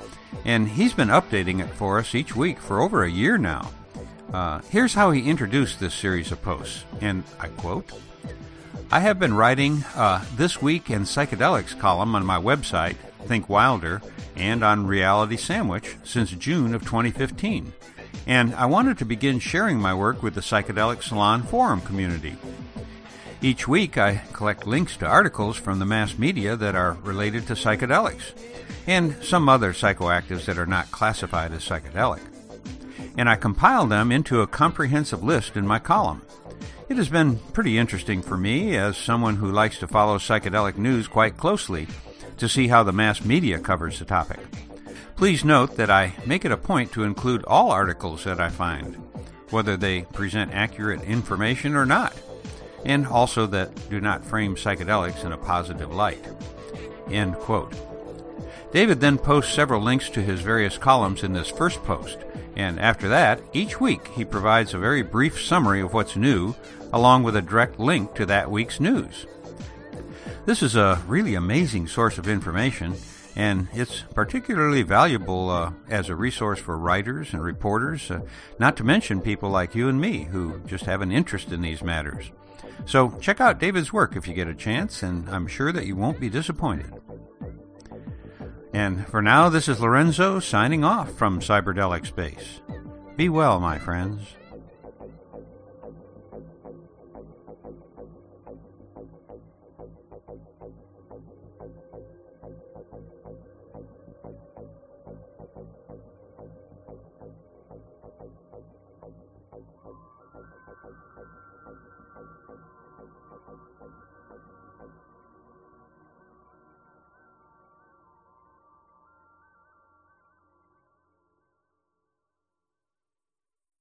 And he's been updating it for us each week for over a year now. Uh, here's how he introduced this series of posts, and I quote I have been writing uh, This Week in Psychedelics column on my website, Think Wilder, and on Reality Sandwich since June of 2015. And I wanted to begin sharing my work with the Psychedelic Salon Forum community. Each week, I collect links to articles from the mass media that are related to psychedelics and some other psychoactives that are not classified as psychedelic. And I compile them into a comprehensive list in my column. It has been pretty interesting for me, as someone who likes to follow psychedelic news quite closely, to see how the mass media covers the topic. Please note that I make it a point to include all articles that I find, whether they present accurate information or not and also that do not frame psychedelics in a positive light. End quote. David then posts several links to his various columns in this first post, and after that, each week he provides a very brief summary of what's new, along with a direct link to that week's news. This is a really amazing source of information, and it's particularly valuable uh, as a resource for writers and reporters, uh, not to mention people like you and me who just have an interest in these matters. So check out David's work if you get a chance, and I'm sure that you won't be disappointed. And for now, this is Lorenzo signing off from Cyberdelic Space. Be well, my friends.